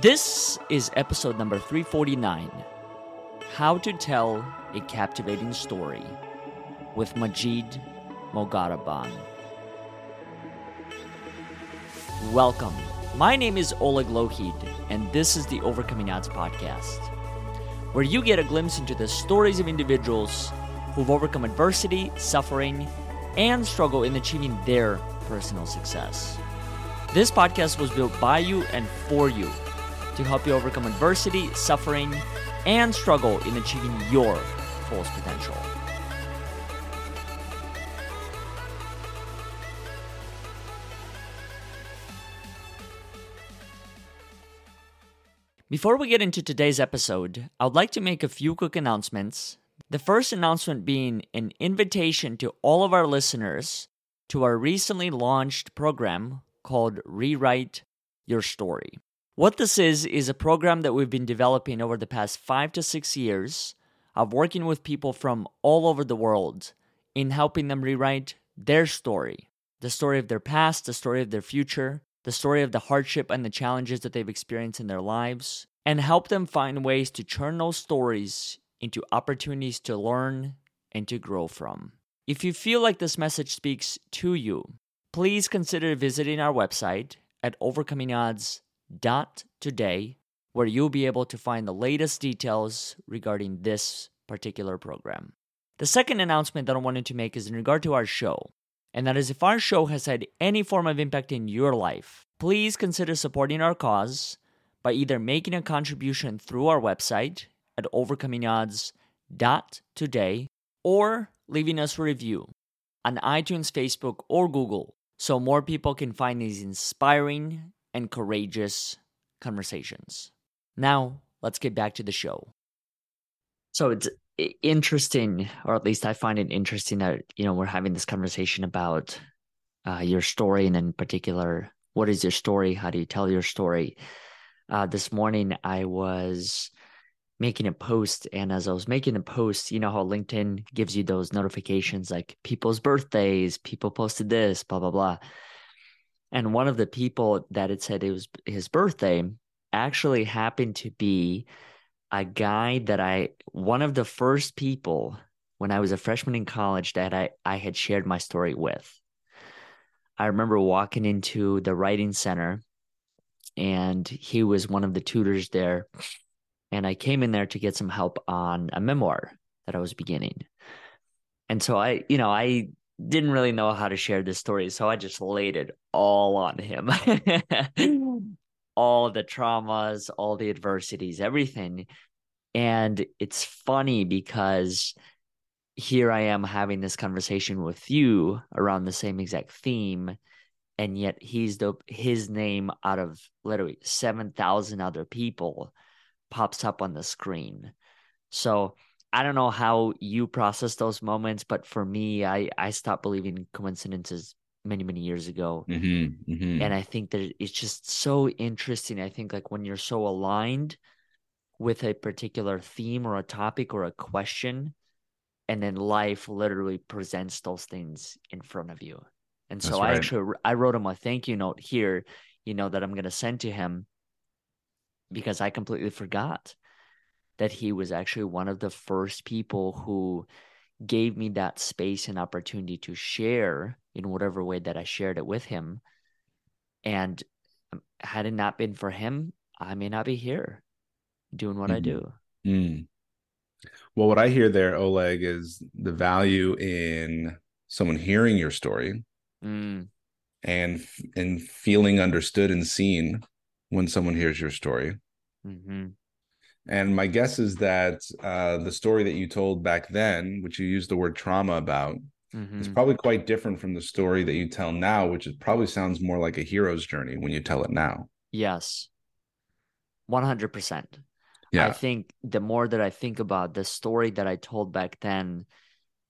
This is episode number 349 How to Tell a Captivating Story with Majeed Mogharreban. Welcome. My name is Oleg Lougheed, and this is the Overcoming Odds podcast, where you get a glimpse into the stories of individuals who've overcome adversity, suffering, and struggle in achieving their personal success. This podcast was built by you and for you to help you overcome adversity, suffering, and struggle in achieving your fullest potential. Before we get into today's episode, I would like to make a few quick announcements. The first announcement being an invitation to all of our listeners to our recently launched program called Rewrite Your Story. What this is, is a program that we've been developing over the past five to six years of working with people from all over the world in helping them rewrite their story the story of their past, the story of their future, the story of the hardship and the challenges that they've experienced in their lives, and help them find ways to turn those stories into opportunities to learn and to grow from. If you feel like this message speaks to you, please consider visiting our website at overcomingodds.today, where you'll be able to find the latest details regarding this particular program. The second announcement that I wanted to make is in regard to our show, and that is if our show has had any form of impact in your life, please consider supporting our cause by either making a contribution through our website at overcomingodds.today or leaving us a review on iTunes, Facebook, or Google so more people can find these inspiring and courageous conversations. Now, let's get back to the show. So it's interesting, or at least I find it interesting that, you know, we're having this conversation about uh, your story and in particular, what is your story? How do you tell your story? Uh, this morning, I was making a post and as i was making a post you know how linkedin gives you those notifications like people's birthdays people posted this blah blah blah and one of the people that it said it was his birthday actually happened to be a guy that i one of the first people when i was a freshman in college that i, I had shared my story with i remember walking into the writing center and he was one of the tutors there and I came in there to get some help on a memoir that I was beginning. And so I, you know, I didn't really know how to share this story, so I just laid it all on him. all the traumas, all the adversities, everything. And it's funny because here I am having this conversation with you around the same exact theme and yet he's the his name out of literally 7,000 other people pops up on the screen. So I don't know how you process those moments, but for me, I I stopped believing coincidences many many years ago, mm-hmm, mm-hmm. and I think that it's just so interesting. I think like when you're so aligned with a particular theme or a topic or a question, and then life literally presents those things in front of you. And so right. I actually I wrote him a thank you note here, you know, that I'm gonna send to him because I completely forgot that he was actually one of the first people who gave me that space and opportunity to share in whatever way that I shared it with him. And um, had it not been for him, I may not be here doing what mm-hmm. I do. Mm. Well, what I hear there, Oleg, is the value in someone hearing your story mm. and and feeling understood and seen when someone hears your story. Mm-hmm. And my guess is that uh, the story that you told back then, which you used the word trauma about, mm-hmm. is probably quite different from the story that you tell now, which is probably sounds more like a hero's journey when you tell it now. Yes, one hundred percent. Yeah, I think the more that I think about the story that I told back then,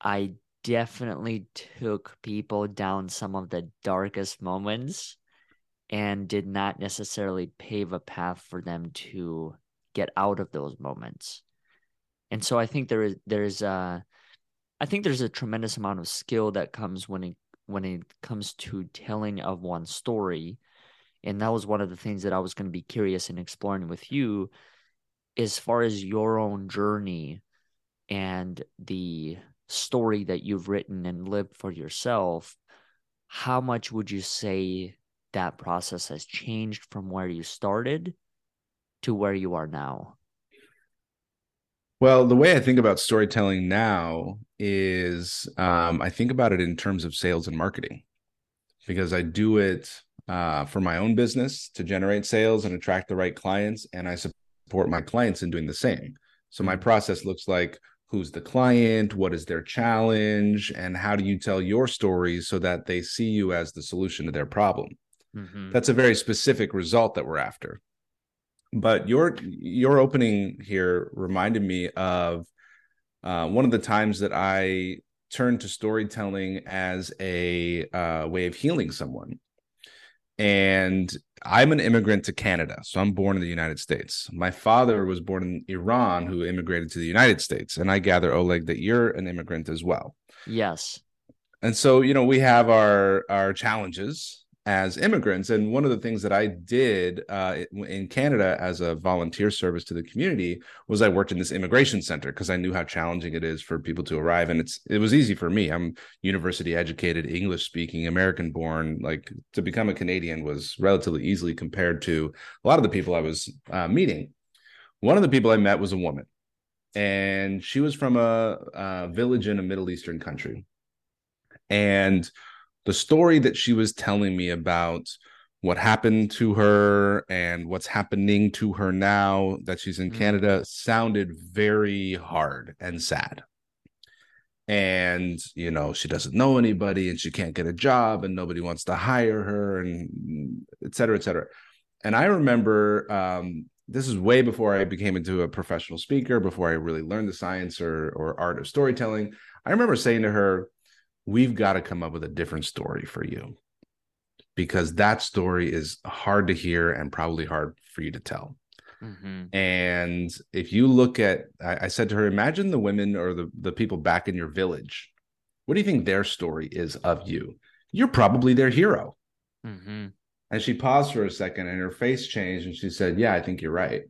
I definitely took people down some of the darkest moments and did not necessarily pave a path for them to get out of those moments. And so I think there is there's a I think there's a tremendous amount of skill that comes when it when it comes to telling of one story and that was one of the things that I was going to be curious in exploring with you as far as your own journey and the story that you've written and lived for yourself how much would you say that process has changed from where you started to where you are now well the way i think about storytelling now is um, i think about it in terms of sales and marketing because i do it uh, for my own business to generate sales and attract the right clients. And I support my clients in doing the same. So my process looks like who's the client, what is their challenge, and how do you tell your story so that they see you as the solution to their problem. Mm-hmm. That's a very specific result that we're after. But your your opening here reminded me of uh, one of the times that I turned to storytelling as a uh, way of healing someone and I'm an immigrant to Canada. So I'm born in the United States. My father was born in Iran, who immigrated to the United States. And I gather, Oleg, that you're an immigrant as well. Yes. And so, you know, we have our our challenges as immigrants. And one of the things that I did uh, in Canada as a volunteer service to the community was I worked in this immigration center because I knew how challenging it is for people to arrive. And it's it was easy for me. I'm university educated, English speaking, American born. Like to become a Canadian was relatively easily compared to a lot of the people I was uh, meeting. One of the people I met was a woman, and she was from a, a village in a Middle Eastern country. And the story that she was telling me about what happened to her and what's happening to her now that she's in mm-hmm. Canada sounded very hard and sad. And, you know, she doesn't know anybody and she can't get a job and nobody wants to hire her and et cetera, et cetera. And I remember um, this is way before I became into a professional speaker, before I really learned the science or, or art of storytelling. I remember saying to her, we've got to come up with a different story for you because that story is hard to hear and probably hard for you to tell. Mm-hmm. And if you look at, I, I, said to her, imagine the women or the, the people back in your village. What do you think their story is of you? You're probably their hero. Mm-hmm. And she paused for a second and her face changed and she said, Yeah, I think you're right.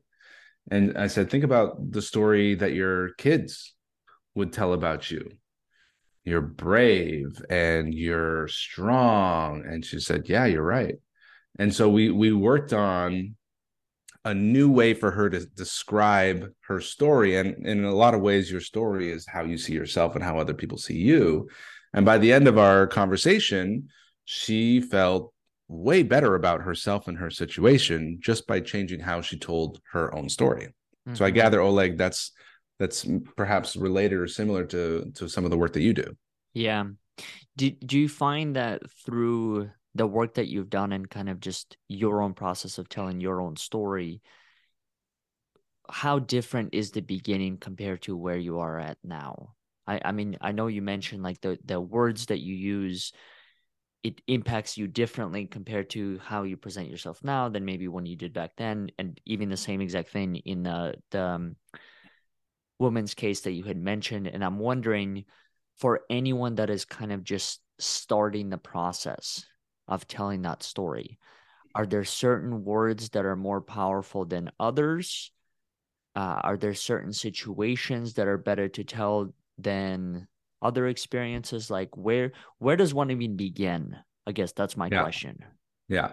And I said, Think about the story that your kids would tell about you you're brave and you're strong and she said yeah you're right and so we we worked on a new way for her to describe her story and in a lot of ways your story is how you see yourself and how other people see you and by the end of our conversation she felt way better about herself and her situation just by changing how she told her own story mm-hmm. so i mm-hmm. gather oleg that's that's perhaps related or similar to to some of the work that you do. Yeah. Do, do you find that through the work that you've done and kind of just your own process of telling your own story how different is the beginning compared to where you are at now? I i mean i know you mentioned like the the words that you use it impacts you differently compared to how you present yourself now than maybe when you did back then and even the same exact thing in the the um, woman's case that you had mentioned. And I'm wondering for anyone that is kind of just starting the process of telling that story, are there certain words that are more powerful than others? Uh, are there certain situations that are better to tell than other experiences? Like where where does one even begin? I guess that's my yeah. question. Yeah.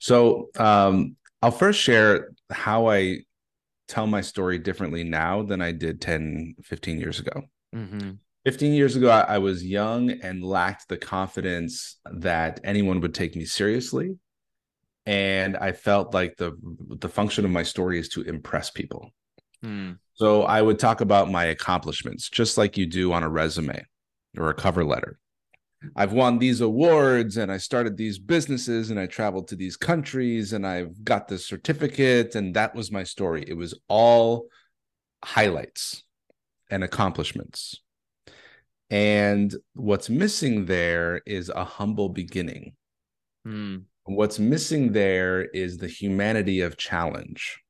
So um, I'll first share how I tell my story differently now than I did 10, 15 years ago. Mm-hmm. 15 years ago, I, I was young and lacked the confidence that anyone would take me seriously. And I felt like the the function of my story is to impress people. Mm. So I would talk about my accomplishments, just like you do on a resume or a cover letter. I've won these awards and I started these businesses and I traveled to these countries and I've got this certificate. And that was my story. It was all highlights and accomplishments. And what's missing there is a humble beginning. Mm. What's missing there is the humanity of challenge.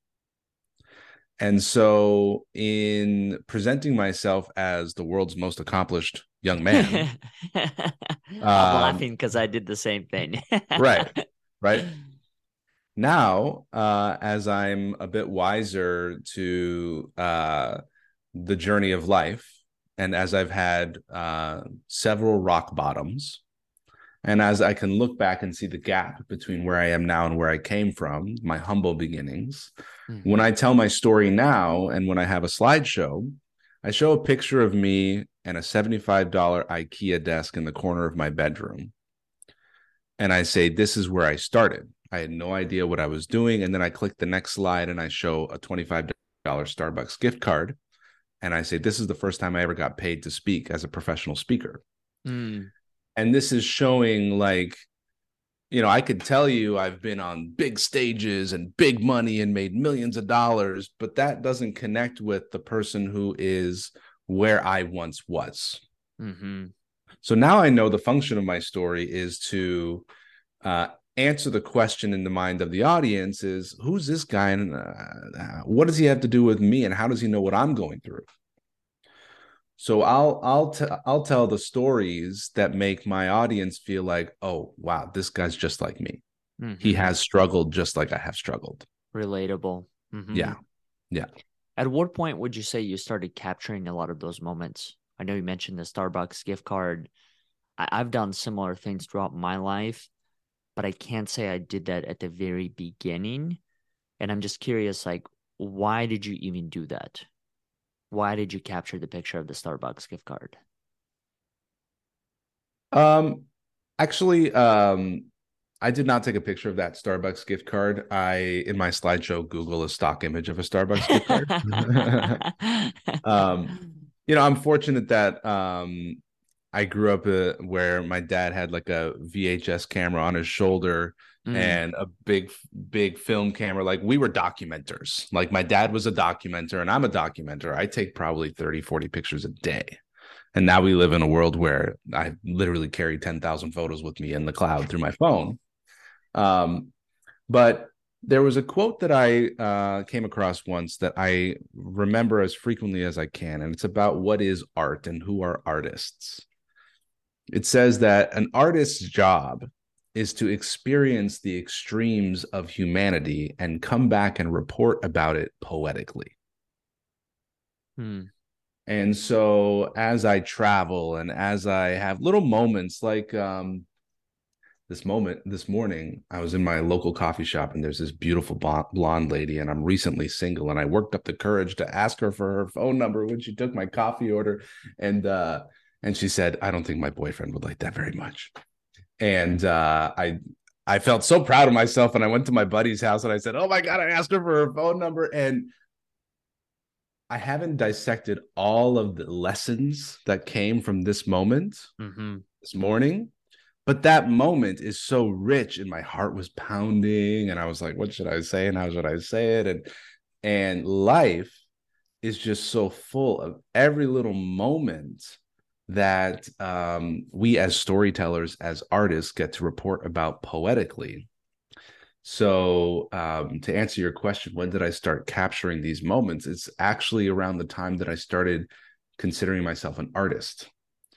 And so, in presenting myself as the world's most accomplished young man, I'm um, laughing because I did the same thing. right. right? Now, uh, as I'm a bit wiser to uh, the journey of life, and as I've had uh, several rock bottoms, and as I can look back and see the gap between where I am now and where I came from, my humble beginnings, mm-hmm. when I tell my story now and when I have a slideshow, I show a picture of me and a $75 IKEA desk in the corner of my bedroom. And I say, This is where I started. I had no idea what I was doing. And then I click the next slide and I show a $25 Starbucks gift card. And I say, This is the first time I ever got paid to speak as a professional speaker. Mm and this is showing like you know i could tell you i've been on big stages and big money and made millions of dollars but that doesn't connect with the person who is where i once was mm-hmm. so now i know the function of my story is to uh, answer the question in the mind of the audience is who's this guy and uh, what does he have to do with me and how does he know what i'm going through so I'll I'll t- I'll tell the stories that make my audience feel like, oh wow, this guy's just like me. Mm-hmm. He has struggled just like I have struggled. Relatable. Mm-hmm. Yeah, yeah. At what point would you say you started capturing a lot of those moments? I know you mentioned the Starbucks gift card. I- I've done similar things throughout my life, but I can't say I did that at the very beginning. And I'm just curious, like, why did you even do that? why did you capture the picture of the Starbucks gift card? Um, actually, um, I did not take a picture of that Starbucks gift card. I, in my slideshow, Google a stock image of a Starbucks gift card. um, you know, I'm fortunate that um, I grew up uh, where my dad had like a VHS camera on his shoulder mm. and a big big film camera like we were documenters like my dad was a documenter and i'm a documenter i take probably 30 40 pictures a day and now we live in a world where i literally carry 10,000 photos with me in the cloud through my phone um, but there was a quote that I uh, came across once that I remember as frequently as I can, and it's about what is art and who are artists. It says that an artist's job is to experience the extremes of humanity and come back and report about it poetically. Hmm. And so as I travel and as I have little moments like um, this moment this morning, I was in my local coffee shop and there's this beautiful blonde lady, and I'm recently single. And I worked up the courage to ask her for her phone number when she took my coffee order. And uh, and she said, I don't think my boyfriend would like that very much and uh, I I felt so proud of myself. And I went to my buddy's house and I said, "Oh my god!" I asked her for her phone number, and I haven't dissected all of the lessons that came from this moment mm-hmm. this morning. But that moment is so rich, and my heart was pounding, and I was like, "What should I say? And how should I say it?" And and life is just so full of every little moment that um, we as storytellers, as artists, get to report about poetically. So, um, to answer your question, when did I start capturing these moments? It's actually around the time that I started considering myself an artist.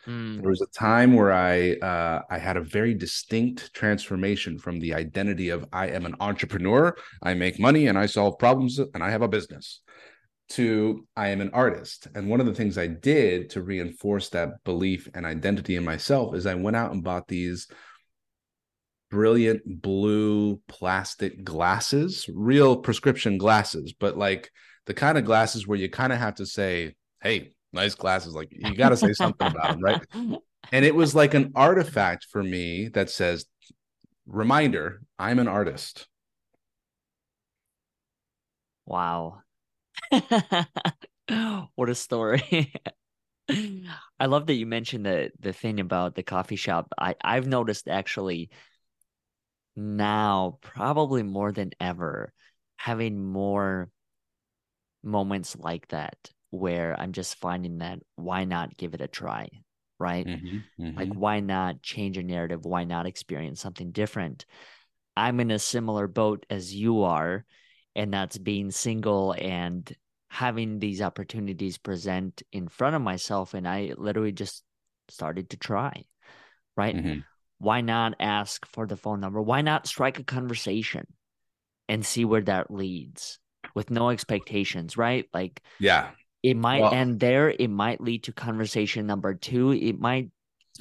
Mm. There was a time where I uh, I had a very distinct transformation from the identity of I am an entrepreneur, I make money, and I solve problems, and I have a business to I am an artist. And one of the things I did to reinforce that belief and identity in myself is I went out and bought these brilliant blue plastic glasses, real prescription glasses, but like the kind of glasses where you kind of have to say, "Hey, nice glasses." Like you got to say something about them, right? And it was like an artifact for me that says, "Reminder: I'm an artist." Wow. what a story. I love that you mentioned the the thing about the coffee shop. I I've noticed actually now probably more than ever having more moments like that where I'm just finding that why not give it a try, right? Mm-hmm, mm-hmm. Like why not change a narrative? Why not experience something different? I'm in a similar boat as you are and that's being single and having these opportunities present in front of myself and i literally just started to try right mm-hmm. why not ask for the phone number? Why not strike a conversation and see where that leads with no expectations, right? Like, yeah, it might well, end there. It might lead to conversation number two. It might,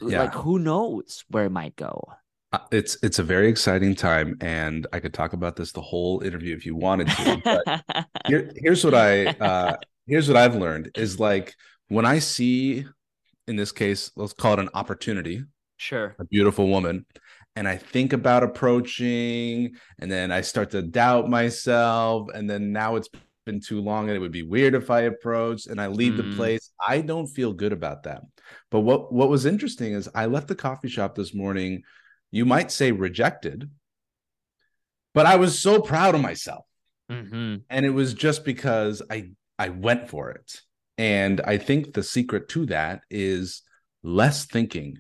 yeah. like, who knows where it might go. Uh, it's it's a very exciting time, and I could talk about this the whole interview if you wanted to. But here, here's what I uh, here's what I've learned is like when I see, in this case, let's call it an opportunity. Sure. A beautiful woman. And I think about approaching, and then I start to doubt myself. And then now it's been too long and it would be weird if I approached and I leave mm. the place. I don't feel good about that. But what what was interesting is I left the coffee shop this morning, you might say rejected, but I was so proud of myself. Mm-hmm. And it was just because I I went for it. And I think the secret to that is less thinking.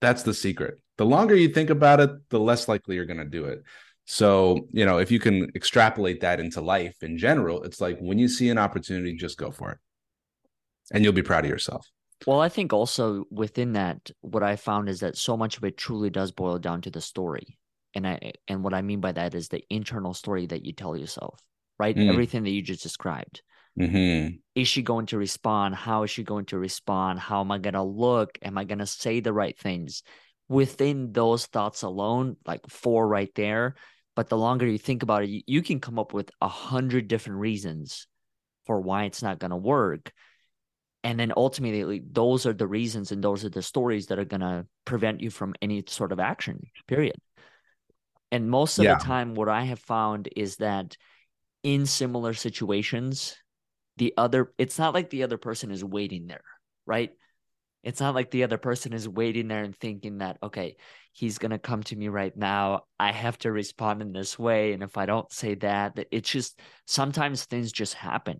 That's the secret. The longer you think about it, the less likely you're going to do it. So, you know, if you can extrapolate that into life in general, it's like when you see an opportunity, just go for it. And you'll be proud of yourself. Well, I think also within that, what I found is that so much of it truly does boil down to the story. And I and what I mean by that is the internal story that you tell yourself, right? Mm. Everything that you just described. Mm-hmm. Is she going to respond? How is she going to respond? How am I going to look? Am I going to say the right things? Within those thoughts alone, like four right there, but the longer you think about it, you, you can come up with a hundred different reasons for why it's not going to work. And then ultimately, those are the reasons and those are the stories that are going to prevent you from any sort of action, period. And most of yeah. the time, what I have found is that in similar situations, the other, it's not like the other person is waiting there, right? It's not like the other person is waiting there and thinking that, okay, he's going to come to me right now. I have to respond in this way. And if I don't say that, it's just sometimes things just happen.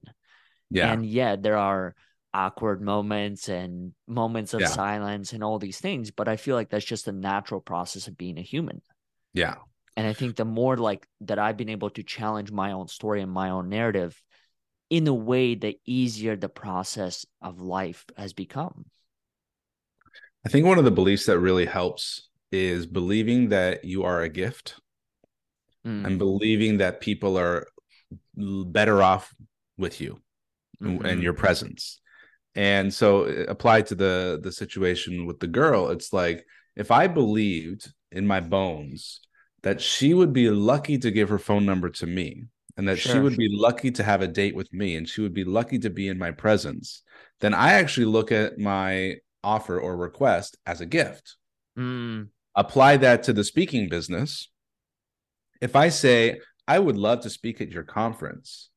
Yeah. And yeah, there are awkward moments and moments of yeah. silence and all these things. But I feel like that's just a natural process of being a human. Yeah. And I think the more like that I've been able to challenge my own story and my own narrative in a way, the easier the process of life has become. I think one of the beliefs that really helps is believing that you are a gift mm. and believing that people are better off with you mm-hmm. and your presence. And so applied to the the situation with the girl, it's like if I believed in my bones that she would be lucky to give her phone number to me and that sure, she would sure. be lucky to have a date with me and she would be lucky to be in my presence, then I actually look at my offer or request as a gift. Mm. Apply that to the speaking business. If I say, I would love to speak at your conference,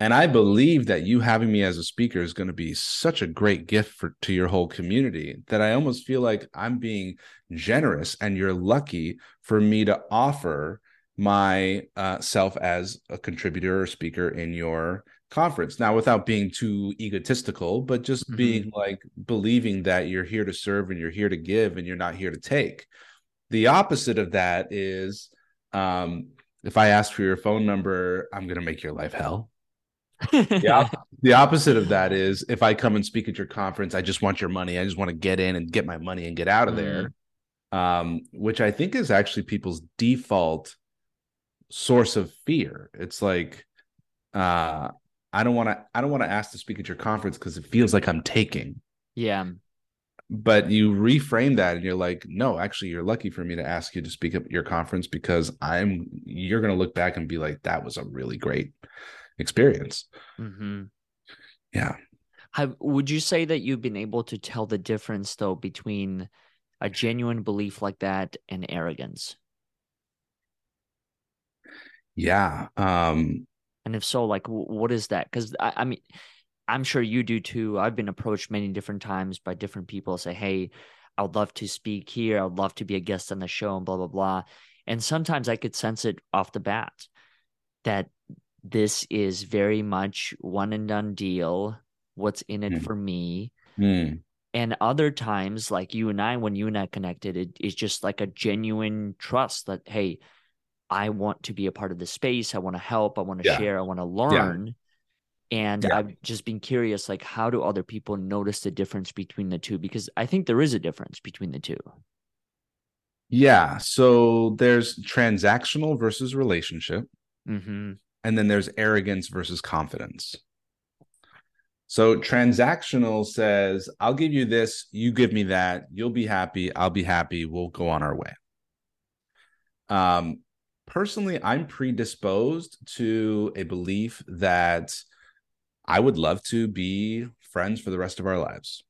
and I believe that you having me as a speaker is going to be such a great gift for to your whole community that I almost feel like I'm being generous and you're lucky for me to offer my uh, self as a contributor or speaker in your conference. Now without being too egotistical but just mm-hmm. being like believing that you're here to serve and you're here to give and you're not here to take. The opposite of that is um, if i ask for your phone number i'm going to make your life hell. The, op- the opposite of that is if i come and speak at your conference i just want your money. I just want to get in and get my money and get out of mm-hmm. there um, which i think is actually people's default source of fear. It's like uh I don't want to I don't want to ask to speak at your conference because it feels like I'm taking. Yeah. But you reframe that and you're like, no, actually, you're lucky for me to ask you to speak at your conference because I'm you're gonna look back and be like, that was a really great experience. Mm-hmm. Yeah. Have, would you say that you've been able to tell the difference though between a genuine belief like that and arrogance? Yeah. Um and if so, like, what is that? Because I, I mean, I'm sure you do too. I've been approached many different times by different people say, Hey, I would love to speak here. I would love to be a guest on the show and blah, blah, blah. And sometimes I could sense it off the bat that this is very much one and done deal. What's in it mm. for me? Mm. And other times, like you and I, when you and I connected, it is just like a genuine trust that, hey, I want to be a part of the space. I want to help. I want to yeah. share. I want to learn. Yeah. And yeah. I've just been curious, like, how do other people notice the difference between the two? Because I think there is a difference between the two. Yeah. So there's transactional versus relationship. Mm-hmm. And then there's arrogance versus confidence. So transactional says, I'll give you this, you give me that, you'll be happy, I'll be happy, we'll go on our way. Um, personally, I'm predisposed to a belief that I would love to be friends for the rest of our lives.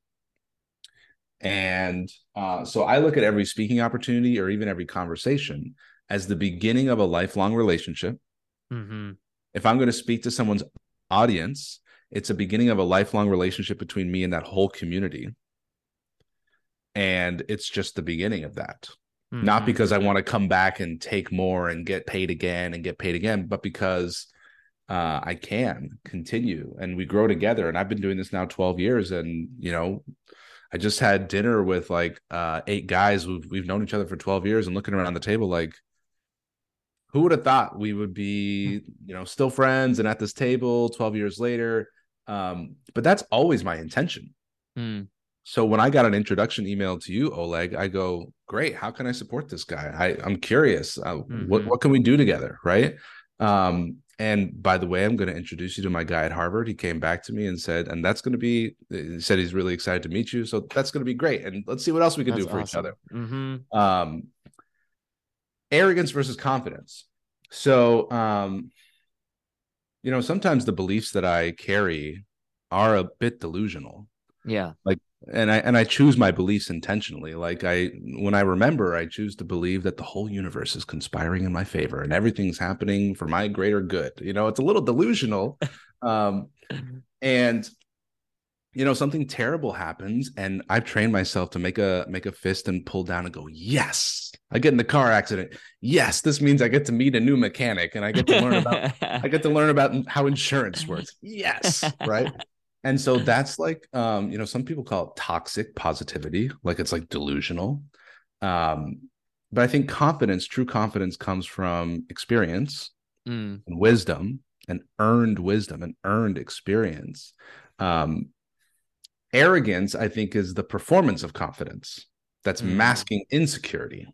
And uh, so I look at every speaking opportunity or even every conversation as the beginning of a lifelong relationship. Mm-hmm. If I'm going to speak to someone's audience, it's a beginning of a lifelong relationship between me and that whole community. And it's just the beginning of that. Mm-hmm. Not because I want to come back and take more and get paid again and get paid again, but because uh, I can continue and we grow together. And I've been doing this now 12 years. And, you know, I just had dinner with like uh, eight guys who we've known each other for 12 years and looking around the table like, who would have thought we would be, you know, still friends and at this table 12 years later? Um, but that's always my intention. Mm. So when I got an introduction email to you, Oleg, I go, great. How can I support this guy? I, I'm curious. Uh, mm-hmm. What what can we do together? Right. Um, and by the way, I'm going to introduce you to my guy at Harvard. He came back to me and said, and that's going to be, he said he's really excited to meet you. So that's going to be great. And let's see what else we can that's do for awesome. each other. Mm-hmm. Um, arrogance versus confidence. So, um, you know, sometimes the beliefs that I carry are a bit delusional. Yeah. Like and I and I choose my beliefs intentionally. Like I when I remember, I choose to believe that the whole universe is conspiring in my favor and everything's happening for my greater good. You know, it's a little delusional. Um and you know, something terrible happens and I've trained myself to make a make a fist and pull down and go, "Yes." I get in the car accident. Yes, this means I get to meet a new mechanic and I get to learn about I get to learn about how insurance works. Yes, right? And so that's like um you know some people call it toxic positivity like it's like delusional um but i think confidence true confidence comes from experience mm. and wisdom and earned wisdom and earned experience um arrogance i think is the performance of confidence that's mm. masking insecurity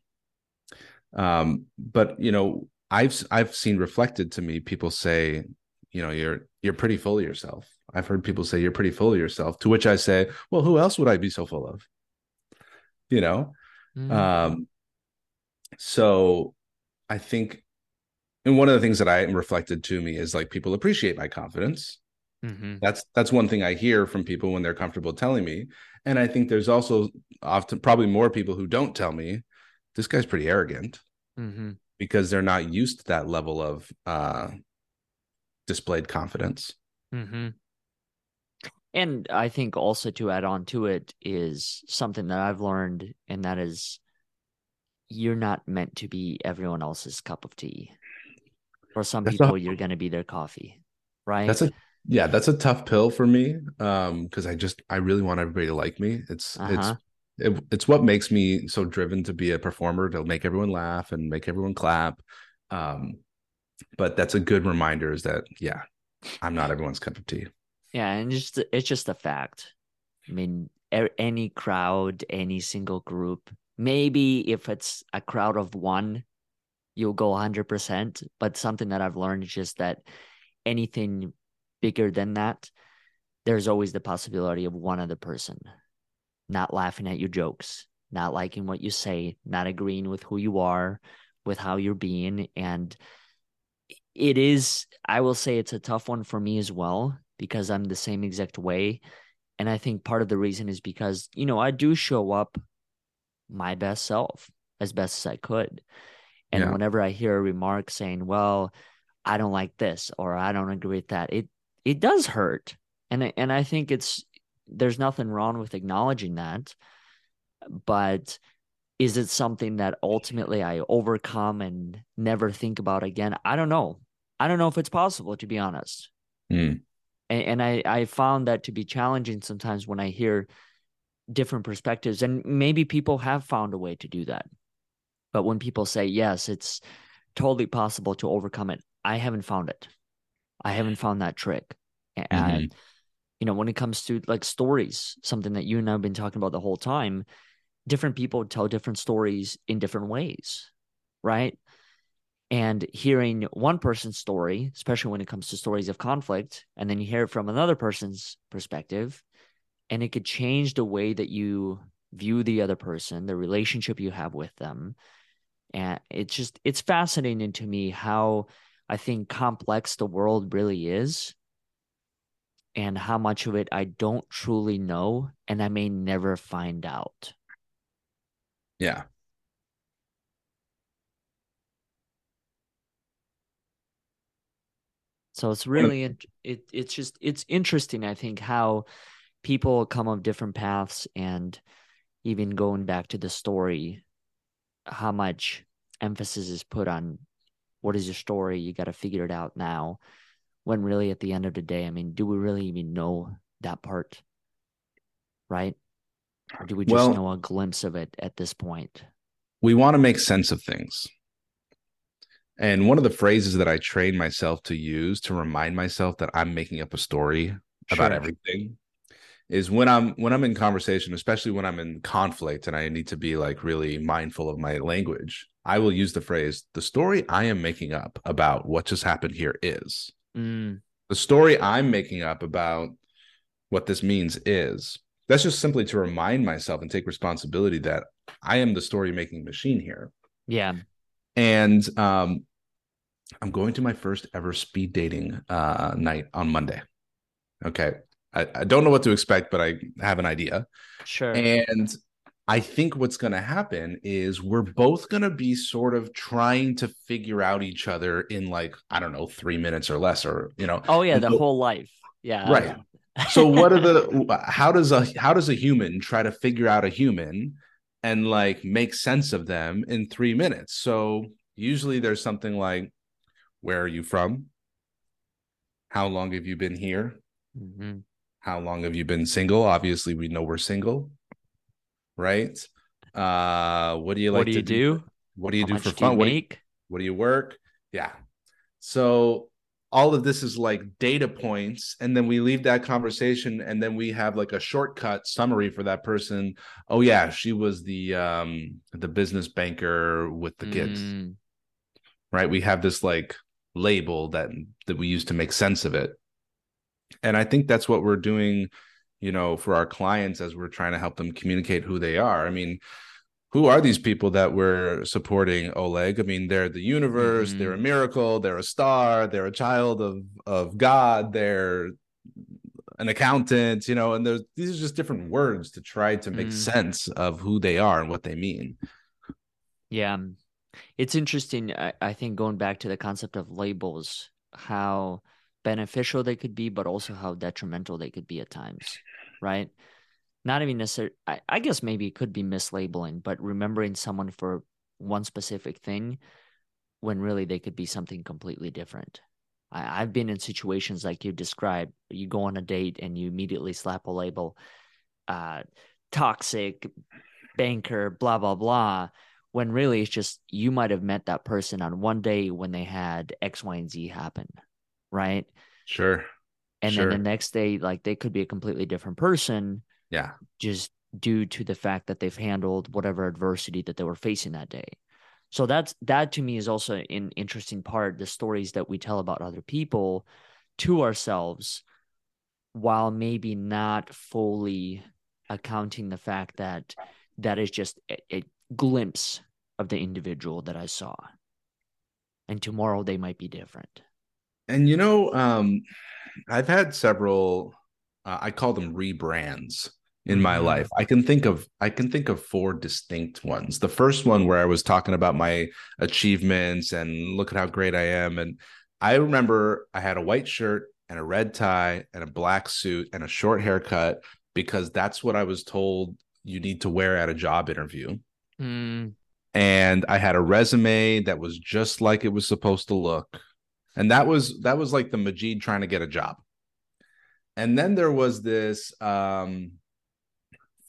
um but you know i've i've seen reflected to me people say you know you're you're pretty full of yourself I've heard people say you're pretty full of yourself. To which I say, well, who else would I be so full of? You know? Mm-hmm. Um, so I think, and one of the things that I reflected to me is like people appreciate my confidence. Mm-hmm. That's that's one thing I hear from people when they're comfortable telling me. And I think there's also often probably more people who don't tell me this guy's pretty arrogant mm-hmm. because they're not used to that level of uh, displayed confidence. Mm-hmm. And I think also to add on to it is something that I've learned, and that is you're not meant to be everyone else's cup of tea. For some that's people, a, you're going to be their coffee, right? That's a yeah, that's a tough pill for me. Um, because I just I really want everybody to like me. It's uh-huh. it's it, it's what makes me so driven to be a performer to make everyone laugh and make everyone clap. Um, but that's a good reminder is that yeah, I'm not everyone's cup of tea. Yeah, and just it's just a fact. I mean, any crowd, any single group, maybe if it's a crowd of one, you'll go 100%. But something that I've learned is just that anything bigger than that, there's always the possibility of one other person not laughing at your jokes, not liking what you say, not agreeing with who you are, with how you're being. And it is, I will say, it's a tough one for me as well because I'm the same exact way. And I think part of the reason is because, you know, I do show up my best self as best as I could. And yeah. whenever I hear a remark saying, well, I don't like this or I don't agree with that, it it does hurt. And and I think it's there's nothing wrong with acknowledging that. But is it something that ultimately I overcome and never think about again? I don't know. I don't know if it's possible to be honest. Mm and, and I I found that to be challenging sometimes when I hear different perspectives, and maybe people have found a way to do that. But when people say yes, it's totally possible to overcome it, I haven't found it. I haven't found that trick. And mm-hmm. you know, when it comes to like stories, something that you and I have been talking about the whole time, different people tell different stories in different ways, right? And hearing one person's story, especially when it comes to stories of conflict, and then you hear it from another person's perspective, and it could change the way that you view the other person, the relationship you have with them. And it's just, it's fascinating to me how I think complex the world really is and how much of it I don't truly know and I may never find out. Yeah. So it's really it it's just it's interesting I think how people come of different paths and even going back to the story how much emphasis is put on what is your story? You got to figure it out now. When really at the end of the day i mean do we really even know that part? Right? Or do we just well, know a glimpse of it at this point? We want to make sense of things and one of the phrases that i train myself to use to remind myself that i'm making up a story sure. about everything is when I'm when I'm in conversation, especially when I'm in conflict and I need to be like really mindful of my language, I will use the phrase, the story I am making up about what just happened here is. Mm. The story I'm making up about what this means is. That's just simply to remind myself and take responsibility that I am the story making machine here. Yeah. And um I'm going to my first ever speed dating uh night on Monday. Okay. I, I don't know what to expect, but I have an idea. Sure. And I think what's going to happen is we're both going to be sort of trying to figure out each other in like, I don't know, three minutes or less, or, you know. Oh, yeah. The so, whole life. Yeah. Right. so what are the, how does a, how does a human try to figure out a human and like make sense of them in three minutes? So usually there's something like, where are you from? How long have you been here? Mm-hmm how long have you been single? Obviously, we know we're single, right? Uh, what do you like what do you do? do? What do you how do for fun? Do what, do you, what do you work? Yeah. So all of this is like data points and then we leave that conversation and then we have like a shortcut summary for that person. Oh yeah she was the um the business banker with the kids. Mm. right? We have this like label that that we use to make sense of it. And i think that's what we're doing you know for our clients as we're trying to help them communicate who they are. I mean who are these people that we're supporting oleg i mean they're the universe mm-hmm. they're a miracle they're a star they're a child of of god they're an accountant you know and there's these are just different words to try to make mm. sense of who they are and what they mean yeah it's interesting I, I think going back to the concept of labels how beneficial they could be, but also how detrimental they could be at times, right? Not even necessarily, I, I guess maybe it could be mislabeling, but remembering someone for one specific thing when really they could be something completely different. I, I've been in situations like you described. You go on a date and you immediately slap a label, uh, toxic, banker, blah, blah, blah when really it's just you might have met that person on one day when they had X, Y, and Z happen, right? Sure. And sure. then the next day, like they could be a completely different person. Yeah. Just due to the fact that they've handled whatever adversity that they were facing that day. So that's that to me is also an interesting part, the stories that we tell about other people to ourselves, while maybe not fully accounting the fact that that is just a, a glimpse of the individual that I saw. And tomorrow they might be different. And you know, um, I've had several. Uh, I call them rebrands in my mm-hmm. life. I can think of I can think of four distinct ones. The first one where I was talking about my achievements and look at how great I am and I remember I had a white shirt and a red tie and a black suit and a short haircut because that's what I was told you need to wear at a job interview. Mm. And I had a resume that was just like it was supposed to look and that was that was like the Majeed trying to get a job. And then there was this um,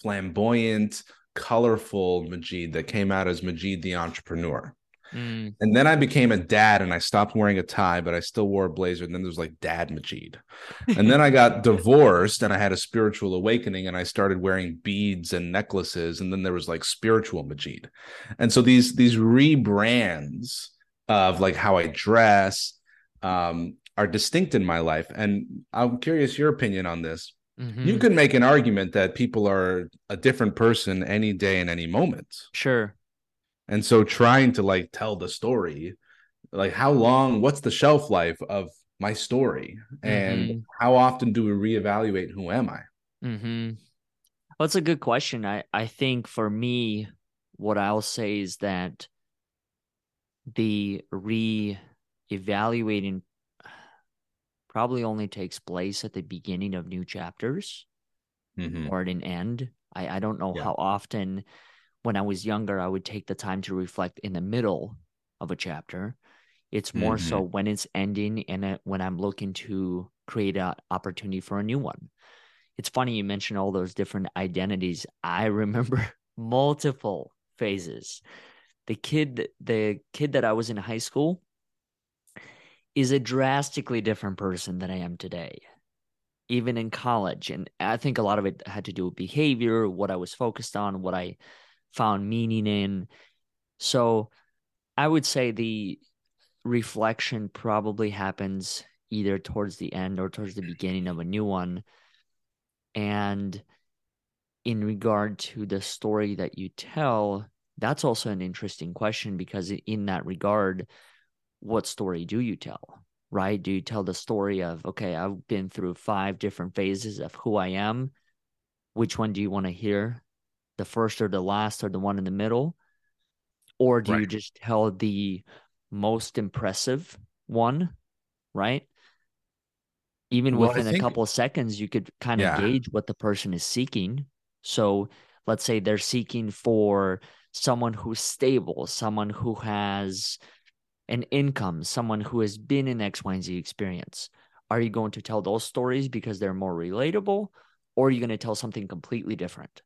flamboyant, colorful Majeed that came out as Majeed the entrepreneur. Mm. And then I became a dad and I stopped wearing a tie, but I still wore a blazer. And then there's like Dad Majeed. and then I got divorced and I had a spiritual awakening and I started wearing beads and necklaces. And then there was like spiritual Majeed. And so these these rebrands of like how I dress um, are distinct in my life. And I'm curious your opinion on this. Mm-hmm. You can make an argument that people are a different person any day and any moment. Sure. And so trying to like tell the story, like how long, what's the shelf life of my story? And mm-hmm. how often do we reevaluate who am I? Mm-hmm. Well, it's a good question. I, I think for me, what I'll say is that the re-evaluating probably only takes place at the beginning of new chapters mm-hmm. or at an end. I, I don't know yeah. how often when I was younger I would take the time to reflect in the middle of a chapter. It's more mm-hmm. so when it's ending and when I'm looking to create an opportunity for a new one. It's funny you mentioned all those different identities. I remember multiple phases. The kid, the kid that I was in high school, is a drastically different person than I am today, even in college. And I think a lot of it had to do with behavior, what I was focused on, what I found meaning in. So I would say the reflection probably happens either towards the end or towards the beginning of a new one. And in regard to the story that you tell, that's also an interesting question because in that regard, what story do you tell? Right? Do you tell the story of, okay, I've been through five different phases of who I am? Which one do you want to hear? The first or the last or the one in the middle? Or do right. you just tell the most impressive one? Right? Even well, within think, a couple of seconds, you could kind of yeah. gauge what the person is seeking. So let's say they're seeking for someone who's stable, someone who has an income, someone who has been in X, Y, and Z experience. Are you going to tell those stories because they're more relatable, or are you going to tell something completely different?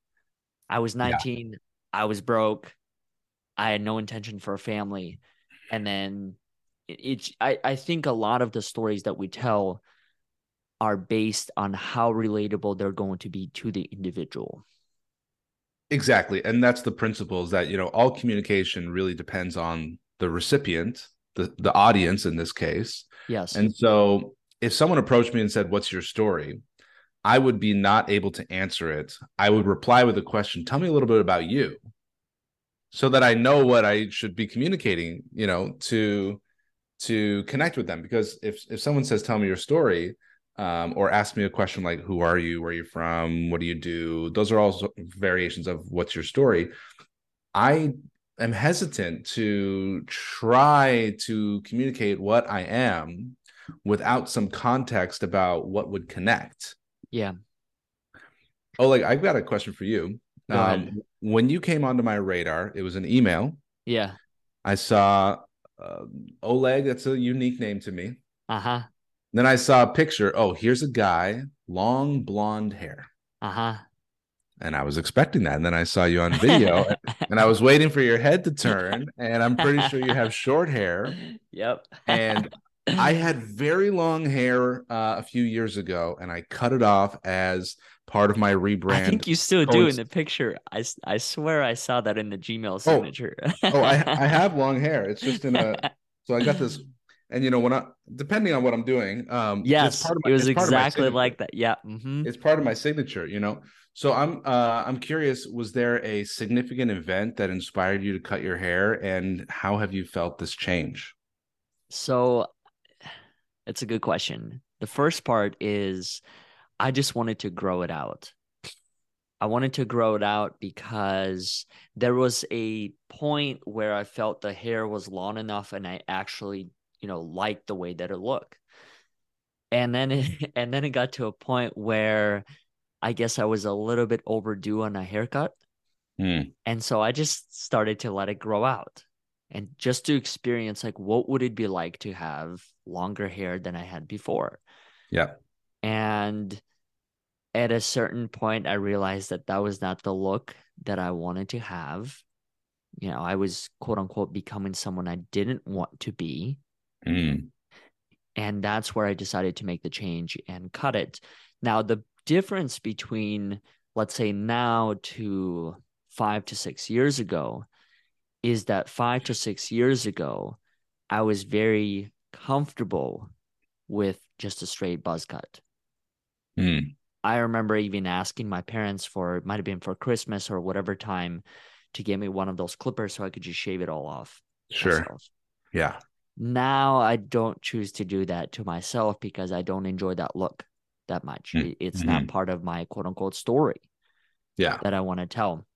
I was 19, yeah. I was broke, I had no intention for a family. And then it's, I, I think a lot of the stories that we tell are based on how relatable they're going to be to the individual. Exactly. And that's the principle is that, you know, all communication really depends on the recipient, the the audience in this case. Yes. And so if someone approached me and said, "What's your story?" I would be not able to answer it. I would reply with a question, "Tell me a little bit about you." So that I know what I should be communicating, you know, to to connect with them because if if someone says tell me your story um, or ask me a question like who are you where are you from what do you do those are all variations of what's your story i am hesitant to try to communicate what I am without some context about what would connect. Yeah. Oh, like I've got a question for you. Um, when you came onto my radar, it was an email. Yeah. I saw uh, Oleg. That's a unique name to me. Uh huh. Then I saw a picture. Oh, here's a guy, long blonde hair. Uh huh and I was expecting that. And then I saw you on video and I was waiting for your head to turn. And I'm pretty sure you have short hair. Yep. and I had very long hair uh, a few years ago and I cut it off as part of my rebrand. I think you still do in the picture. I, I swear I saw that in the Gmail oh. signature. Oh, oh I, I have long hair. It's just in a, so I got this and you know when i depending on what i'm doing um yes my, it was exactly like that yeah mm-hmm. it's part of my signature you know so I'm uh, I'm curious. Was there a significant event that inspired you to cut your hair, and how have you felt this change? So, it's a good question. The first part is, I just wanted to grow it out. I wanted to grow it out because there was a point where I felt the hair was long enough, and I actually, you know, liked the way that it looked. And then it, and then it got to a point where I guess I was a little bit overdue on a haircut. Mm. And so I just started to let it grow out and just to experience like what would it be like to have longer hair than I had before. Yeah. And at a certain point I realized that that was not the look that I wanted to have. you know, I was quote unquote becoming someone I didn't want to be. Mm. And that's where I decided to make the change and cut it. Now, the difference between, let's say, now to five to six years ago is that five to six years ago, I was very comfortable with just a straight buzz cut. Mm. I remember even asking my parents for it might have been for Christmas or whatever time to get me one of those clippers so I could just shave it all off. Sure. Myself. Yeah. Now I don't choose to do that to myself because I don't enjoy that look that much. Mm-hmm. It's not part of my quote unquote story. Yeah. That I want to tell.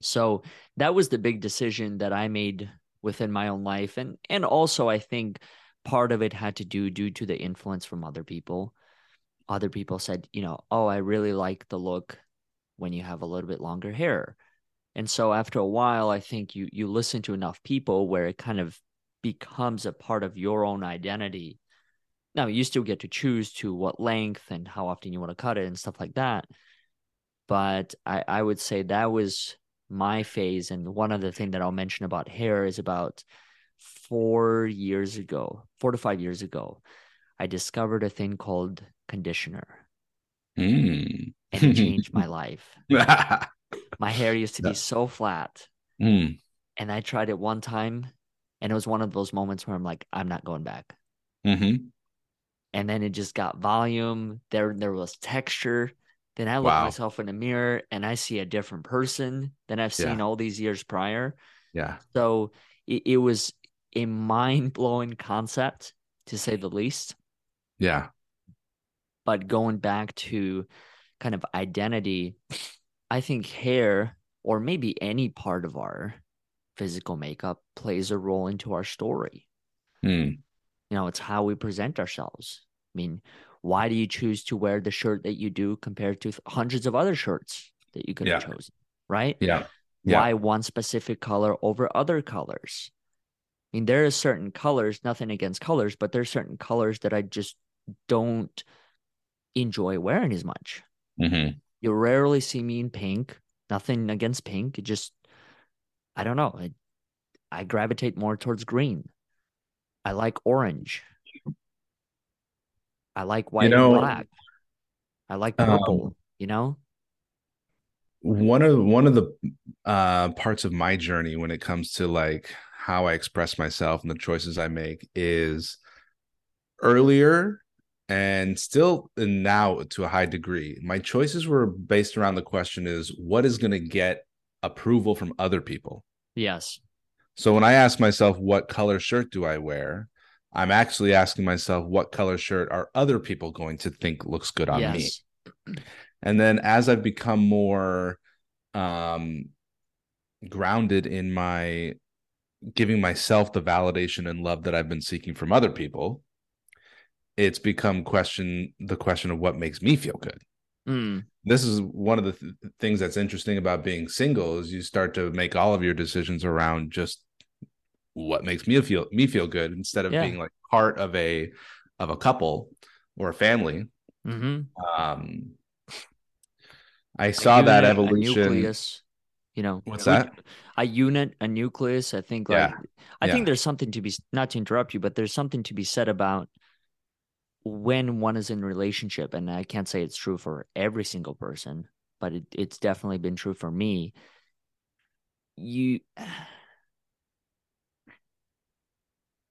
So that was the big decision that I made within my own life. And and also I think part of it had to do due to the influence from other people other people said, you know, oh, I really like the look when you have a little bit longer hair. And so after a while, I think you you listen to enough people where it kind of becomes a part of your own identity. Now you still get to choose to what length and how often you want to cut it and stuff like that. But I, I would say that was my phase. And one other thing that I'll mention about hair is about four years ago, four to five years ago, I discovered a thing called conditioner. Mm. And it changed my life. my hair used to be so flat. Mm. And I tried it one time and it was one of those moments where I'm like, I'm not going back. Mm-hmm. And then it just got volume. There, there was texture. Then I look wow. myself in the mirror and I see a different person than I've seen yeah. all these years prior. Yeah. So it, it was a mind blowing concept to say the least. Yeah. But going back to kind of identity, I think hair or maybe any part of our physical makeup plays a role into our story. Mm. You know, it's how we present ourselves. I mean, why do you choose to wear the shirt that you do compared to hundreds of other shirts that you could yeah. have chosen? Right? Yeah. yeah. Why one specific color over other colors? I mean, there are certain colors, nothing against colors, but there's certain colors that I just don't enjoy wearing as much. Mm-hmm. You rarely see me in pink. Nothing against pink. It just, I don't know. I, I gravitate more towards green. I like orange. I like white you know, and black. I like purple. Um, you know. One of one of the uh, parts of my journey when it comes to like how I express myself and the choices I make is earlier and still and now to a high degree my choices were based around the question is what is going to get approval from other people yes so when i ask myself what color shirt do i wear i'm actually asking myself what color shirt are other people going to think looks good on yes. me and then as i've become more um grounded in my giving myself the validation and love that i've been seeking from other people it's become question the question of what makes me feel good. Mm. This is one of the th- things that's interesting about being single is you start to make all of your decisions around just what makes me feel me feel good instead of yeah. being like part of a of a couple or a family. Mm-hmm. Um, I saw unit, that evolution. nucleus, you know, what's that? A unit, a nucleus. I think like yeah. I yeah. think there's something to be not to interrupt you, but there's something to be said about when one is in relationship and i can't say it's true for every single person but it, it's definitely been true for me. You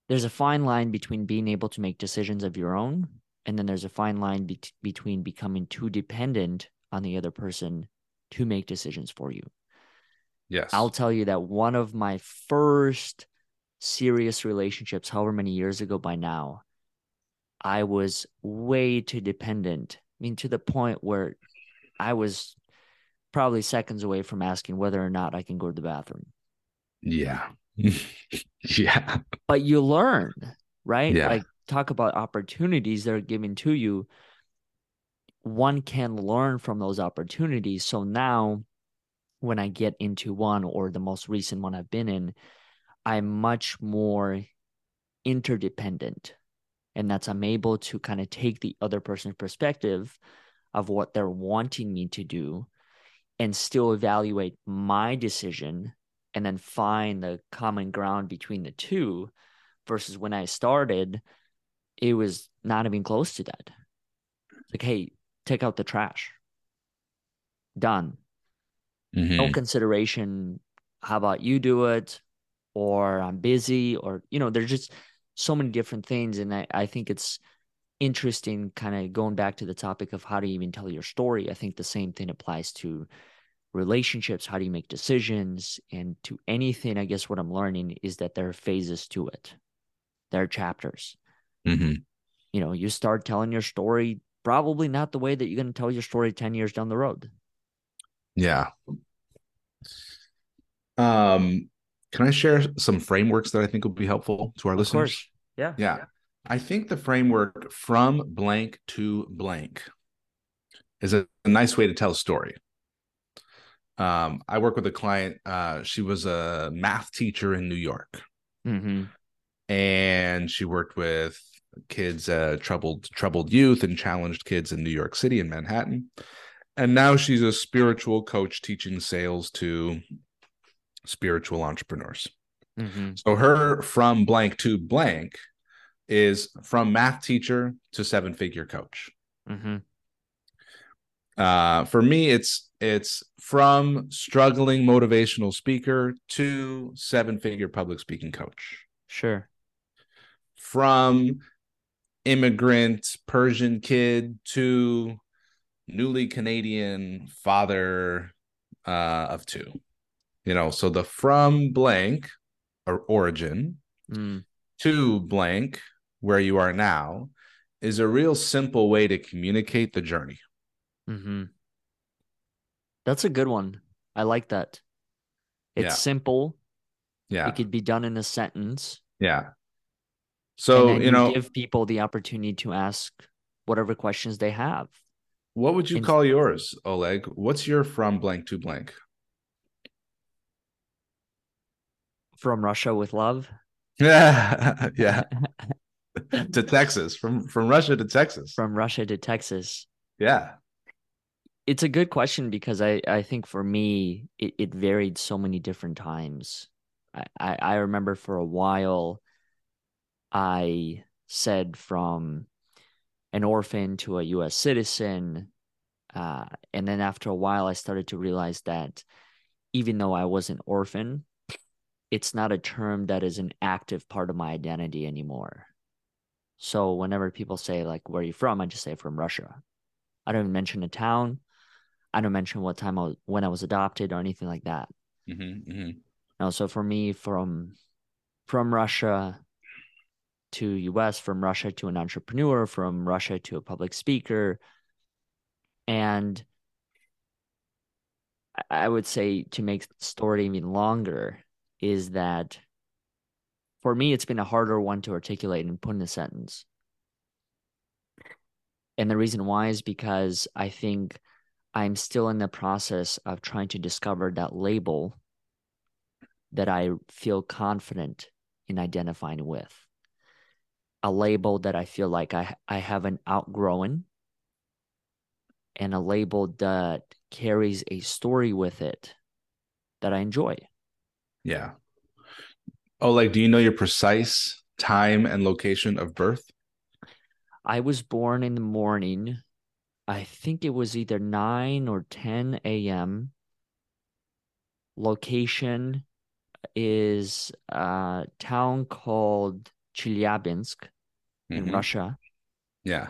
there's a fine line between being able to make decisions of your own and then there's a fine line be- between becoming too dependent on the other person to make decisions for you. Yes. I'll tell you that one of my first serious relationships however many years ago by now I was way too dependent. I mean, to the point where I was probably seconds away from asking whether or not I can go to the bathroom. Yeah. yeah. But you learn, right? Yeah. Like, talk about opportunities that are given to you. One can learn from those opportunities. So now, when I get into one or the most recent one I've been in, I'm much more interdependent and that's I'm able to kind of take the other person's perspective of what they're wanting me to do and still evaluate my decision and then find the common ground between the two versus when I started, it was not even close to that. Like, hey, take out the trash. Done. Mm-hmm. No consideration. How about you do it? Or I'm busy, or you know, there's just so many different things. And I, I think it's interesting, kind of going back to the topic of how do you even tell your story. I think the same thing applies to relationships, how do you make decisions, and to anything. I guess what I'm learning is that there are phases to it, there are chapters. Mm-hmm. You know, you start telling your story, probably not the way that you're going to tell your story 10 years down the road. Yeah. Um, can I share some frameworks that I think will be helpful to our of listeners? Course. Yeah. Yeah. I think the framework from blank to blank is a, a nice way to tell a story. Um, I work with a client. Uh, she was a math teacher in New York, mm-hmm. and she worked with kids, uh, troubled troubled youth, and challenged kids in New York City and Manhattan. And now she's a spiritual coach teaching sales to spiritual entrepreneurs. Mm-hmm. So her from blank to blank is from math teacher to seven figure coach. Mm-hmm. Uh, for me, it's it's from struggling motivational speaker to seven figure public speaking coach. Sure. From immigrant Persian kid to newly Canadian father uh, of two. You know, so the from blank or origin mm. to blank where you are now is a real simple way to communicate the journey. Mm-hmm. That's a good one. I like that. It's yeah. simple. Yeah. It could be done in a sentence. Yeah. So, you, you know, give people the opportunity to ask whatever questions they have. What would you call yours, Oleg? What's your from blank to blank? From Russia with love. Yeah. yeah. to Texas, from from Russia to Texas. From Russia to Texas. Yeah. It's a good question because I, I think for me it, it varied so many different times. I, I, I remember for a while I said from an orphan to a US citizen. Uh, and then after a while I started to realize that even though I was an orphan, it's not a term that is an active part of my identity anymore. So whenever people say like where are you from, I just say from Russia. I don't even mention a town. I don't mention what time I was when I was adopted or anything like that. Mm-hmm, mm-hmm. No, so for me, from from Russia to US, from Russia to an entrepreneur, from Russia to a public speaker, and I would say to make the story even longer is that for me, it's been a harder one to articulate and put in a sentence. And the reason why is because I think I'm still in the process of trying to discover that label that I feel confident in identifying with. A label that I feel like I, I haven't outgrown, and a label that carries a story with it that I enjoy. Yeah. Oh, like, do you know your precise time and location of birth? I was born in the morning. I think it was either 9 or 10 a.m. Location is a town called Chelyabinsk mm-hmm. in Russia. Yeah.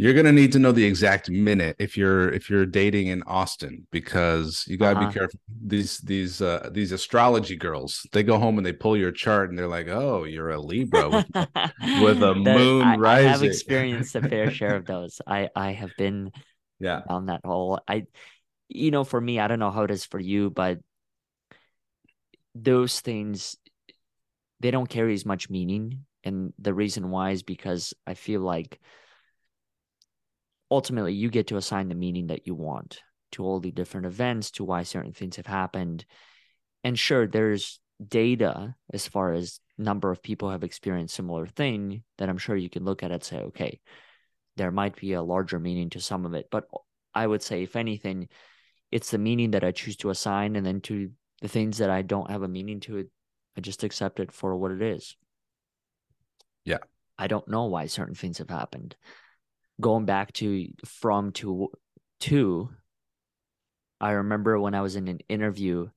You're gonna need to know the exact minute if you're if you're dating in Austin because you gotta uh-huh. be careful. These these uh these astrology girls they go home and they pull your chart and they're like, oh, you're a Libra with, with a moon I, rising. I have experienced a fair share of those. I I have been yeah on that whole. I you know for me I don't know how it is for you, but those things they don't carry as much meaning, and the reason why is because I feel like ultimately you get to assign the meaning that you want to all the different events, to why certain things have happened. And sure, there's data as far as number of people have experienced similar thing that I'm sure you can look at it and say, okay, there might be a larger meaning to some of it. But I would say, if anything, it's the meaning that I choose to assign and then to the things that I don't have a meaning to it, I just accept it for what it is. Yeah. I don't know why certain things have happened. Going back to from to to, I remember when I was in an interview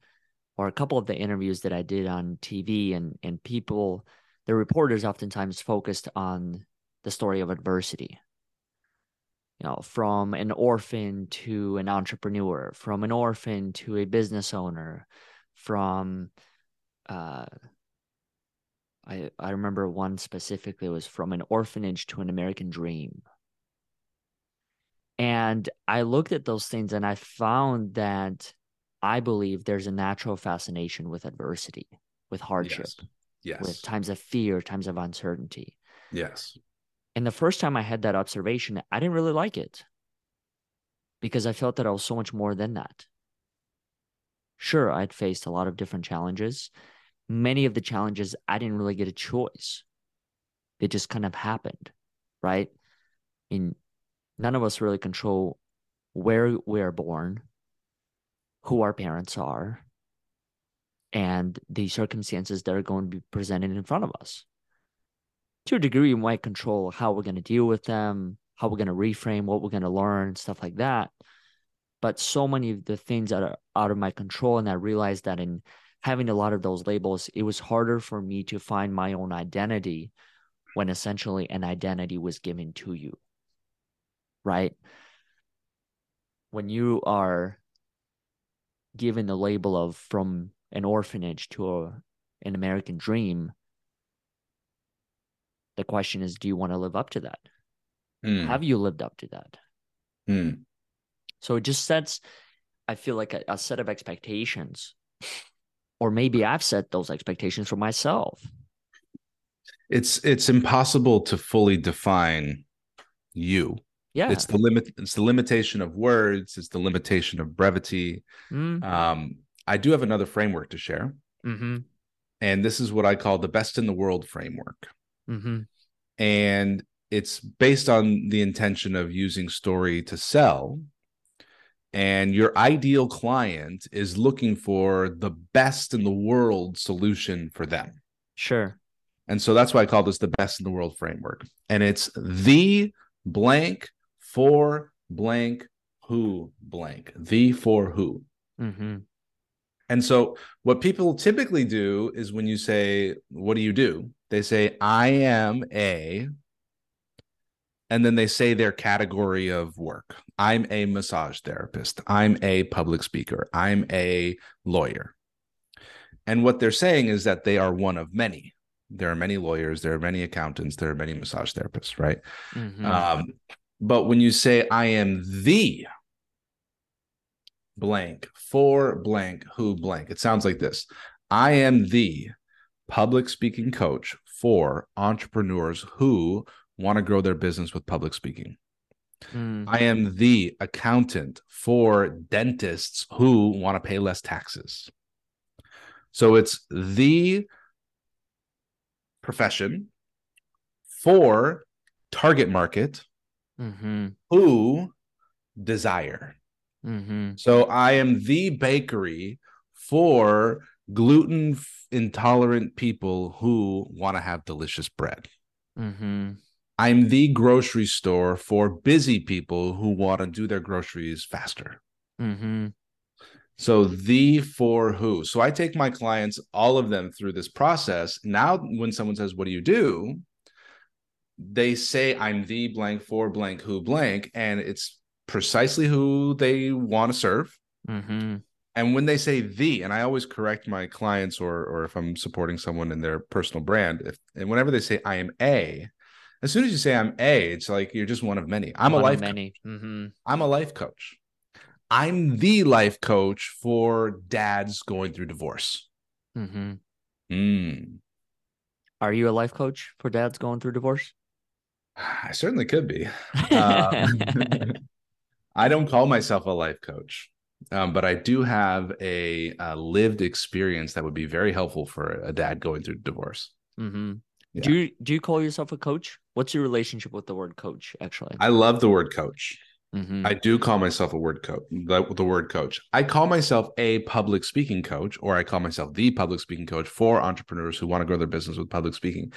or a couple of the interviews that I did on TV and and people the reporters oftentimes focused on the story of adversity. You know, from an orphan to an entrepreneur, from an orphan to a business owner, from uh I I remember one specifically was from an orphanage to an American dream. And I looked at those things and I found that I believe there's a natural fascination with adversity, with hardship, yes. yes. with times of fear, times of uncertainty. Yes. And the first time I had that observation, I didn't really like it because I felt that I was so much more than that. Sure, I'd faced a lot of different challenges. Many of the challenges, I didn't really get a choice. They just kind of happened, right? In none of us really control where we are born, who our parents are and the circumstances that are going to be presented in front of us. To a degree, we might control how we're going to deal with them, how we're going to reframe, what we're going to learn, stuff like that. But so many of the things that are out of my control, and I realized that in having a lot of those labels, it was harder for me to find my own identity when essentially an identity was given to you. Right? When you are given the label of from an orphanage to a, an American dream, the question is, do you want to live up to that? Mm. Have you lived up to that? Mm. So it just sets, I feel like a, a set of expectations, or maybe I've set those expectations for myself. It's it's impossible to fully define you yeah. It's the limit it's the limitation of words it's the limitation of brevity. Mm. um i do have another framework to share. Mm-hmm. and this is what i call the best in the world framework. Mm-hmm. and it's based on the intention of using story to sell. And your ideal client is looking for the best in the world solution for them. Sure. And so that's why i call this the best in the world framework. And it's the blank for blank who blank. The for who. Mm-hmm. and so what people typically do is when you say what do you do? They say i am a and then they say their category of work. I'm a massage therapist. I'm a public speaker. I'm a lawyer. And what they're saying is that they are one of many. There are many lawyers. There are many accountants. There are many massage therapists right? Mm-hmm. um, but when you say, I am the blank, for blank, who blank, it sounds like this I am the public speaking coach for entrepreneurs who want to grow their business with public speaking. Mm. I am the accountant for dentists who want to pay less taxes. So it's the profession for target market mm-hmm. who desire. Mm-hmm. So I am the bakery for gluten intolerant people who want to have delicious bread. Mm-hmm. I'm the grocery store for busy people who want to do their groceries faster. Mm-hmm. So the for who. So I take my clients, all of them, through this process. Now, when someone says, "What do you do?" They say I'm the blank for blank who blank, and it's precisely who they want to serve. Mm-hmm. And when they say the, and I always correct my clients or or if I'm supporting someone in their personal brand, if and whenever they say I am a, as soon as you say I'm a, it's like you're just one of many. I'm one a life many. Mm-hmm. I'm a life coach. I'm the life coach for dads going through divorce. Mm-hmm. Mm. Are you a life coach for dads going through divorce? I certainly could be. Uh, I don't call myself a life coach, um, but I do have a, a, lived experience that would be very helpful for a dad going through divorce. Mm-hmm. Yeah. Do you do you call yourself a coach? What's your relationship with the word coach? Actually, I love the word coach. Mm-hmm. I do call myself a word coach, the, the word coach. I call myself a public speaking coach, or I call myself the public speaking coach for entrepreneurs who want to grow their business with public speaking.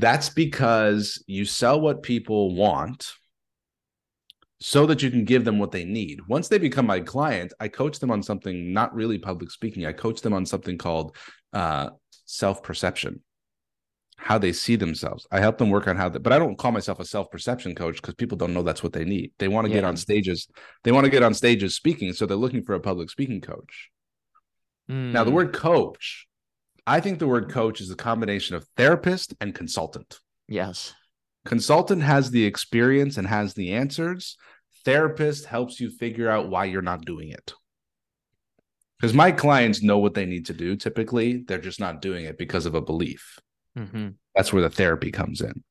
That's because you sell what people want so that you can give them what they need. Once they become my client, I coach them on something not really public speaking. I coach them on something called uh, self perception how they see themselves. I help them work on how, they, but I don't call myself a self perception coach because people don't know that's what they need. They want to yeah. get on stages. They want to get on stages speaking, so they're looking for a public speaking coach. Mm. Now, the hmm. word coach, I think the word coach is a combination of therapist and consultant. Yes. Consultant has the experience and has the answers. Therapist helps you figure out why you're not doing it. Because my clients know what they need to do. Typically, they're just not doing it because of a belief. Mm-hmm. That's where the therapy comes in.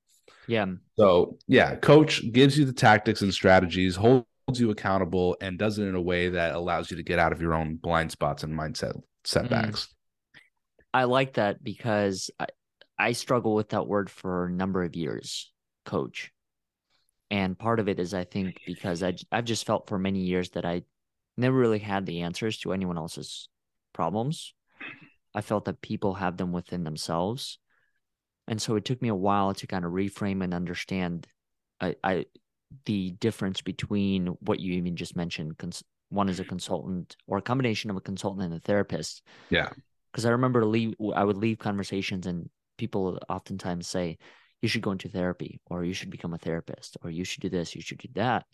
Yeah. So, yeah, coach gives you the tactics and strategies, holds you accountable, and does it in a way that allows you to get out of your own blind spots and mindset setbacks. Mm-hmm. I like that because I, I struggle with that word for a number of years, coach. And part of it is, I think, because I, I've just felt for many years that I never really had the answers to anyone else's problems. I felt that people have them within themselves. And so it took me a while to kind of reframe and understand I, I the difference between what you even just mentioned. Cons- one is a consultant or a combination of a consultant and a therapist. Yeah. Because I remember leave, I would leave conversations and people oftentimes say, you should go into therapy or you should become a therapist or you should do this, you should do that.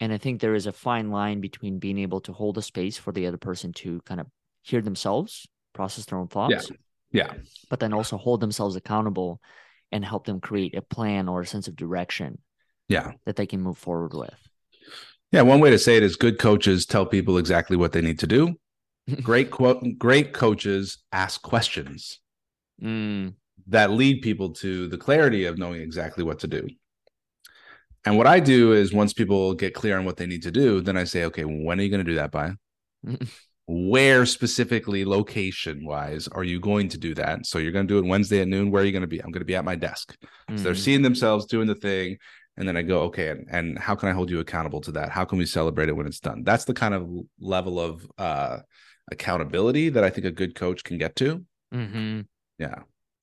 And I think there is a fine line between being able to hold a space for the other person to kind of hear themselves, process their own thoughts, yeah. Yeah. But then also hold themselves accountable and help them create a plan or a sense of direction. Yeah. That they can move forward with. Yeah. One way to say it is good coaches tell people exactly what they need to do. Great quote, great coaches ask questions mm. that lead people to the clarity of knowing exactly what to do. And what I do is once people get clear on what they need to do, then I say, okay, when are you going to do that by? where specifically location wise are you going to do that so you're going to do it wednesday at noon where are you going to be i'm going to be at my desk mm-hmm. so they're mm-hmm. seeing themselves doing the thing and then i go okay and, and, how can i hold you accountable to that how can we celebrate it when it's done that's the kind of level of uh, accountability that i think a good coach can get to mm-hmm. yeah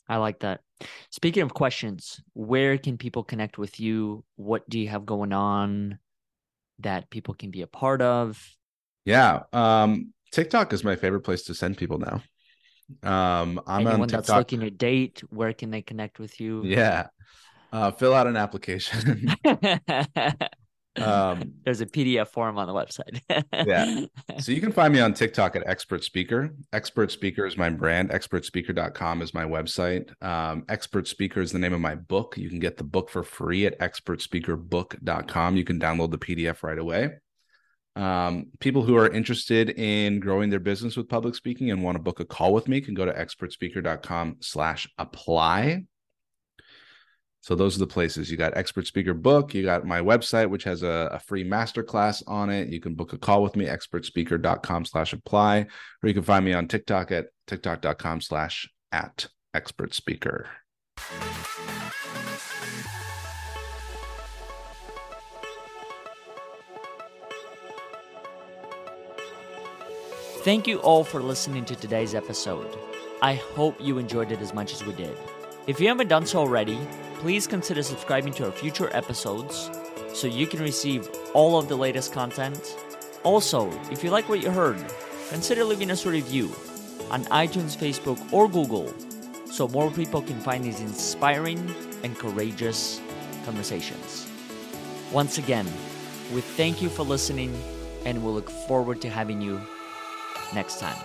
i like that speaking of questions where can people connect with you what do you have going on that people can be a part of yeah um TikTok is my favorite place to send people now. Um, I'm Anyone on TikTok. that's looking to date, where can they connect with you? Yeah, uh, fill out an application. um, There's a PDF form on the website. yeah, so you can find me on TikTok at Expert Speaker. Expert Speaker is my brand. ExpertSpeaker.com is my website. Um, Expert Speaker is the name of my book. You can get the book for free at ExpertSpeakerBook.com. You can download the PDF right away. Um, people who are interested in growing their business with public speaking and want to book a call with me can go to expertspeaker.com slash apply. So those are the places. You got expert speaker book. You got my website, which has a, a free masterclass on it. You can book a call with me, expertspeaker.com slash apply, or you can find me on TikTok at tiktok.com slash at expert speaker. Thank you all for listening to today's episode. I hope you enjoyed it as much as we did. If you haven't done so already, please consider subscribing to our future episodes so you can receive all of the latest content. Also, if you like what you heard, consider leaving us a review on iTunes, Facebook, or Google so more people can find these inspiring and courageous conversations. Once again, we thank you for listening and we look forward to having you next time.